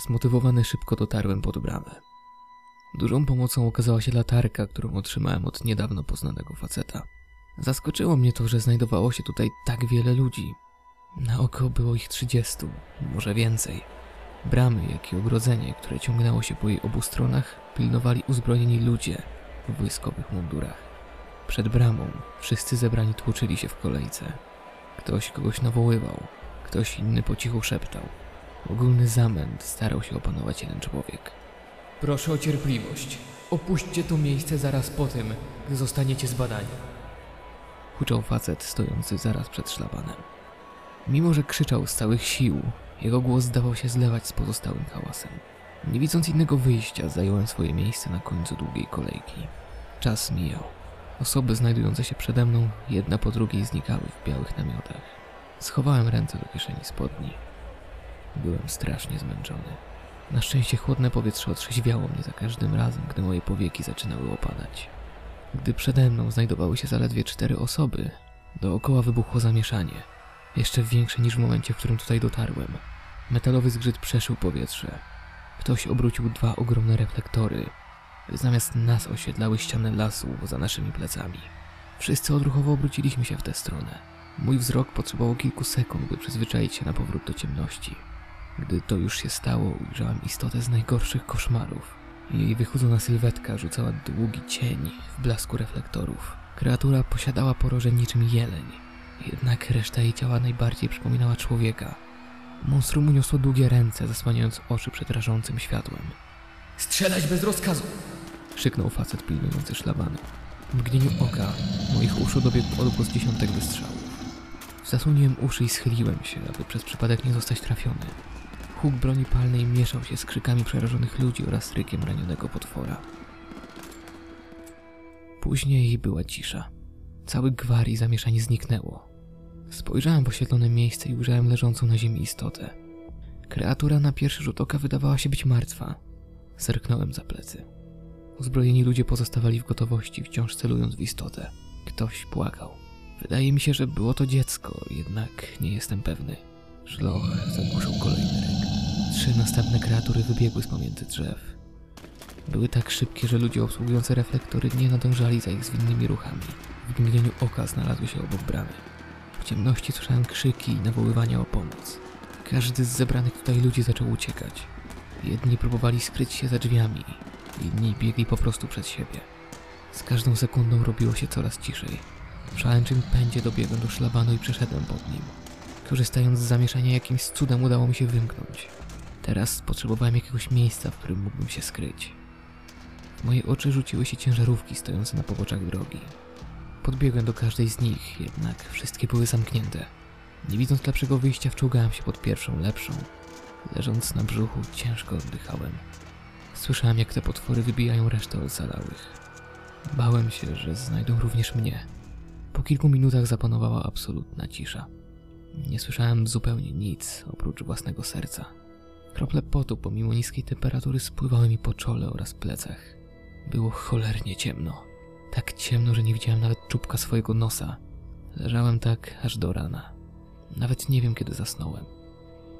Zmotywowany szybko dotarłem pod bramę. Dużą pomocą okazała się latarka, którą otrzymałem od niedawno poznanego faceta. Zaskoczyło mnie to, że znajdowało się tutaj tak wiele ludzi. Na oko było ich trzydziestu, może więcej. Bramy, jak i ogrodzenie, które ciągnęło się po jej obu stronach, pilnowali uzbrojeni ludzie w wojskowych mundurach. Przed bramą wszyscy zebrani tłoczyli się w kolejce. Ktoś kogoś nawoływał, ktoś inny po cichu szeptał. Ogólny zamęt starał się opanować jeden człowiek. Proszę o cierpliwość. Opuśćcie to miejsce zaraz po tym, gdy zostaniecie zbadani. Huczał facet stojący zaraz przed szlabanem. Mimo, że krzyczał z całych sił, jego głos zdawał się zlewać z pozostałym hałasem. Nie widząc innego wyjścia, zająłem swoje miejsce na końcu długiej kolejki. Czas mijał. Osoby znajdujące się przede mną, jedna po drugiej znikały w białych namiotach. Schowałem ręce do kieszeni spodni. Byłem strasznie zmęczony. Na szczęście chłodne powietrze otrzeźwiało mnie za każdym razem, gdy moje powieki zaczynały opadać. Gdy przede mną znajdowały się zaledwie cztery osoby, dookoła wybuchło zamieszanie. Jeszcze większe niż w momencie, w którym tutaj dotarłem. Metalowy zgrzyt przeszył powietrze. Ktoś obrócił dwa ogromne reflektory. Zamiast nas oświetlały ściany lasu za naszymi plecami. Wszyscy odruchowo obróciliśmy się w tę stronę. Mój wzrok potrzebował kilku sekund, by przyzwyczaić się na powrót do ciemności. Gdy to już się stało, ujrzałem istotę z najgorszych koszmarów. Jej wychudzona sylwetka rzucała długi cień w blasku reflektorów. Kreatura posiadała poroże niczym jeleń, jednak reszta jej ciała najbardziej przypominała człowieka. Monstrum uniosło długie ręce, zasłaniając oczy przed rażącym światłem. Strzelać bez rozkazu! Krzyknął facet pilnujący szlabanu. W mgnieniu oka moich uszu dobiegł odgłos dziesiątek wystrzałów. Zasłoniłem uszy i schyliłem się, aby przez przypadek nie zostać trafiony. Huk broni palnej mieszał się z krzykami przerażonych ludzi oraz rykiem ranionego potwora. Później była cisza. Cały gwar i zamieszanie zniknęło. Spojrzałem w miejsce i ujrzałem leżącą na ziemi istotę. Kreatura na pierwszy rzut oka wydawała się być martwa. Zerknąłem za plecy. Uzbrojeni ludzie pozostawali w gotowości, wciąż celując w istotę. Ktoś płakał. Wydaje mi się, że było to dziecko, jednak nie jestem pewny. Szloch zagłuszył kolejny ryk. Trzy następne kreatury wybiegły z pomiędzy drzew. Były tak szybkie, że ludzie obsługujący reflektory nie nadążali za ich zwinnymi ruchami. W mgnieniu oka znalazły się obok bramy. W ciemności słyszałem krzyki i nawoływania o pomoc. Każdy z zebranych tutaj ludzi zaczął uciekać. Jedni próbowali skryć się za drzwiami, inni biegli po prostu przed siebie. Z każdą sekundą robiło się coraz ciszej. W szaleńczym pędzie dobiegłem do szlabanu i przeszedłem pod nim. Korzystając z zamieszania jakimś cudem udało mi się wymknąć. Teraz potrzebowałem jakiegoś miejsca, w którym mógłbym się skryć. W moje oczy rzuciły się ciężarówki stojące na poboczach drogi. Podbiegłem do każdej z nich, jednak wszystkie były zamknięte. Nie widząc lepszego wyjścia, wczołgałem się pod pierwszą, lepszą. Leżąc na brzuchu, ciężko oddychałem. Słyszałem, jak te potwory wybijają resztę ocalałych. Bałem się, że znajdą również mnie. Po kilku minutach zapanowała absolutna cisza. Nie słyszałem zupełnie nic oprócz własnego serca. Krople potu pomimo niskiej temperatury spływały mi po czole oraz plecach. Było cholernie ciemno. Tak ciemno, że nie widziałem nawet czubka swojego nosa. Leżałem tak aż do rana. Nawet nie wiem, kiedy zasnąłem.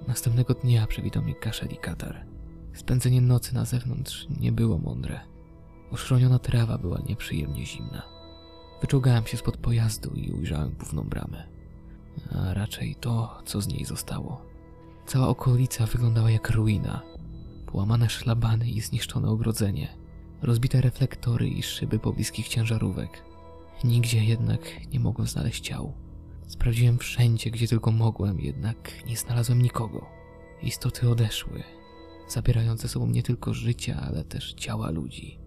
Następnego dnia przywitał mnie kaszel i katar. Spędzenie nocy na zewnątrz nie było mądre. Oszroniona trawa była nieprzyjemnie zimna. Wyczogałem się spod pojazdu i ujrzałem główną bramę. A raczej to, co z niej zostało. Cała okolica wyglądała jak ruina. Połamane szlabany i zniszczone ogrodzenie. Rozbite reflektory i szyby pobliskich ciężarówek. Nigdzie jednak nie mogłem znaleźć ciał. Sprawdziłem wszędzie, gdzie tylko mogłem, jednak nie znalazłem nikogo. Istoty odeszły, zabierając ze sobą nie tylko życia, ale też ciała ludzi.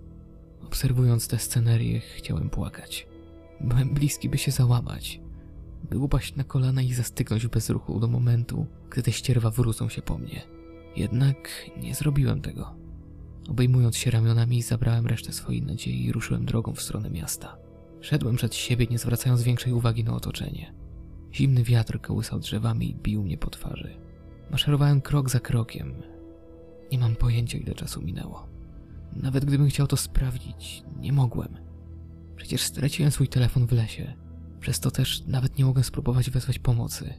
Obserwując tę scenerię, chciałem płakać. Byłem bliski, by się załamać. By upaść na kolana i zastygnąć w bezruchu do momentu, gdy te ścierwa wrócą się po mnie. Jednak nie zrobiłem tego. Obejmując się ramionami, zabrałem resztę swojej nadziei i ruszyłem drogą w stronę miasta. Szedłem przed siebie, nie zwracając większej uwagi na otoczenie. Zimny wiatr kołysał drzewami i bił mnie po twarzy. Maszerowałem krok za krokiem. Nie mam pojęcia, ile czasu minęło. Nawet gdybym chciał to sprawdzić, nie mogłem. Przecież straciłem swój telefon w lesie. Przez to też nawet nie mogłem spróbować wezwać pomocy.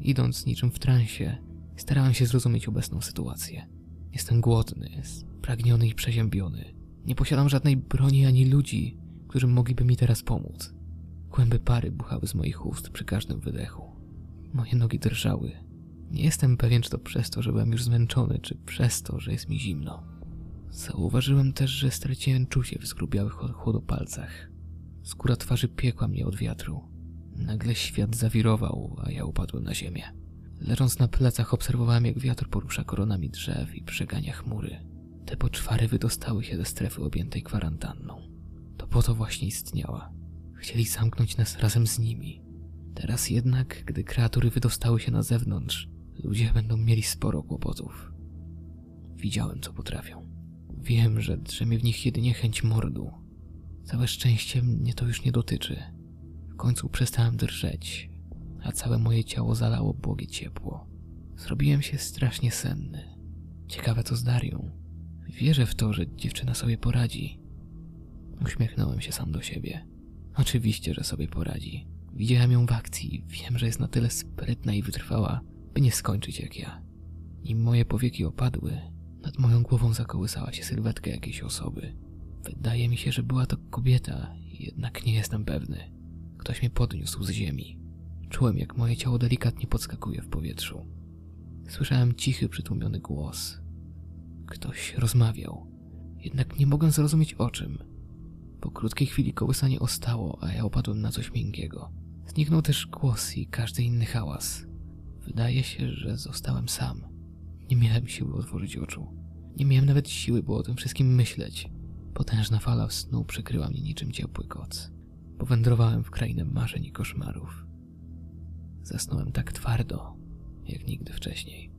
Idąc niczym w transie, starałem się zrozumieć obecną sytuację. Jestem głodny, spragniony i przeziębiony. Nie posiadam żadnej broni ani ludzi, którzy mogliby mi teraz pomóc. Kłęby pary buchały z moich ust przy każdym wydechu. Moje nogi drżały. Nie jestem pewien, czy to przez to, że byłem już zmęczony, czy przez to, że jest mi zimno. Zauważyłem też, że straciłem czucie w skrubiałych od chłodu palcach. Skóra twarzy piekła mnie od wiatru. Nagle świat zawirował, a ja upadłem na ziemię. Leżąc na plecach obserwowałem, jak wiatr porusza koronami drzew i przegania chmury. Te poczwary wydostały się ze strefy objętej kwarantanną. To po to właśnie istniała. Chcieli zamknąć nas razem z nimi. Teraz jednak, gdy kreatury wydostały się na zewnątrz, ludzie będą mieli sporo kłopotów. Widziałem, co potrafią. Wiem, że drzemie w nich jedynie chęć mordu. Całe szczęście mnie to już nie dotyczy. W końcu przestałem drżeć, a całe moje ciało zalało błogie ciepło. Zrobiłem się strasznie senny. Ciekawe co z Darią. Wierzę w to, że dziewczyna sobie poradzi. Uśmiechnąłem się sam do siebie. Oczywiście, że sobie poradzi. Widziałem ją w akcji, wiem, że jest na tyle sprytna i wytrwała, by nie skończyć jak ja. Nim moje powieki opadły, nad moją głową zakołysała się sylwetka jakiejś osoby. Wydaje mi się, że była to kobieta, jednak nie jestem pewny. Ktoś mnie podniósł z ziemi. Czułem, jak moje ciało delikatnie podskakuje w powietrzu. Słyszałem cichy, przytłumiony głos. Ktoś rozmawiał, jednak nie mogłem zrozumieć o czym. Po krótkiej chwili kołysanie ostało, a ja opadłem na coś miękkiego. Zniknął też głos i każdy inny hałas. Wydaje się, że zostałem sam. Nie miałem siły otworzyć oczu. Nie miałem nawet siły, by o tym wszystkim myśleć. Potężna fala snu przykryła mnie niczym ciepły koc. Powędrowałem w krainę marzeń i koszmarów. Zasnąłem tak twardo, jak nigdy wcześniej.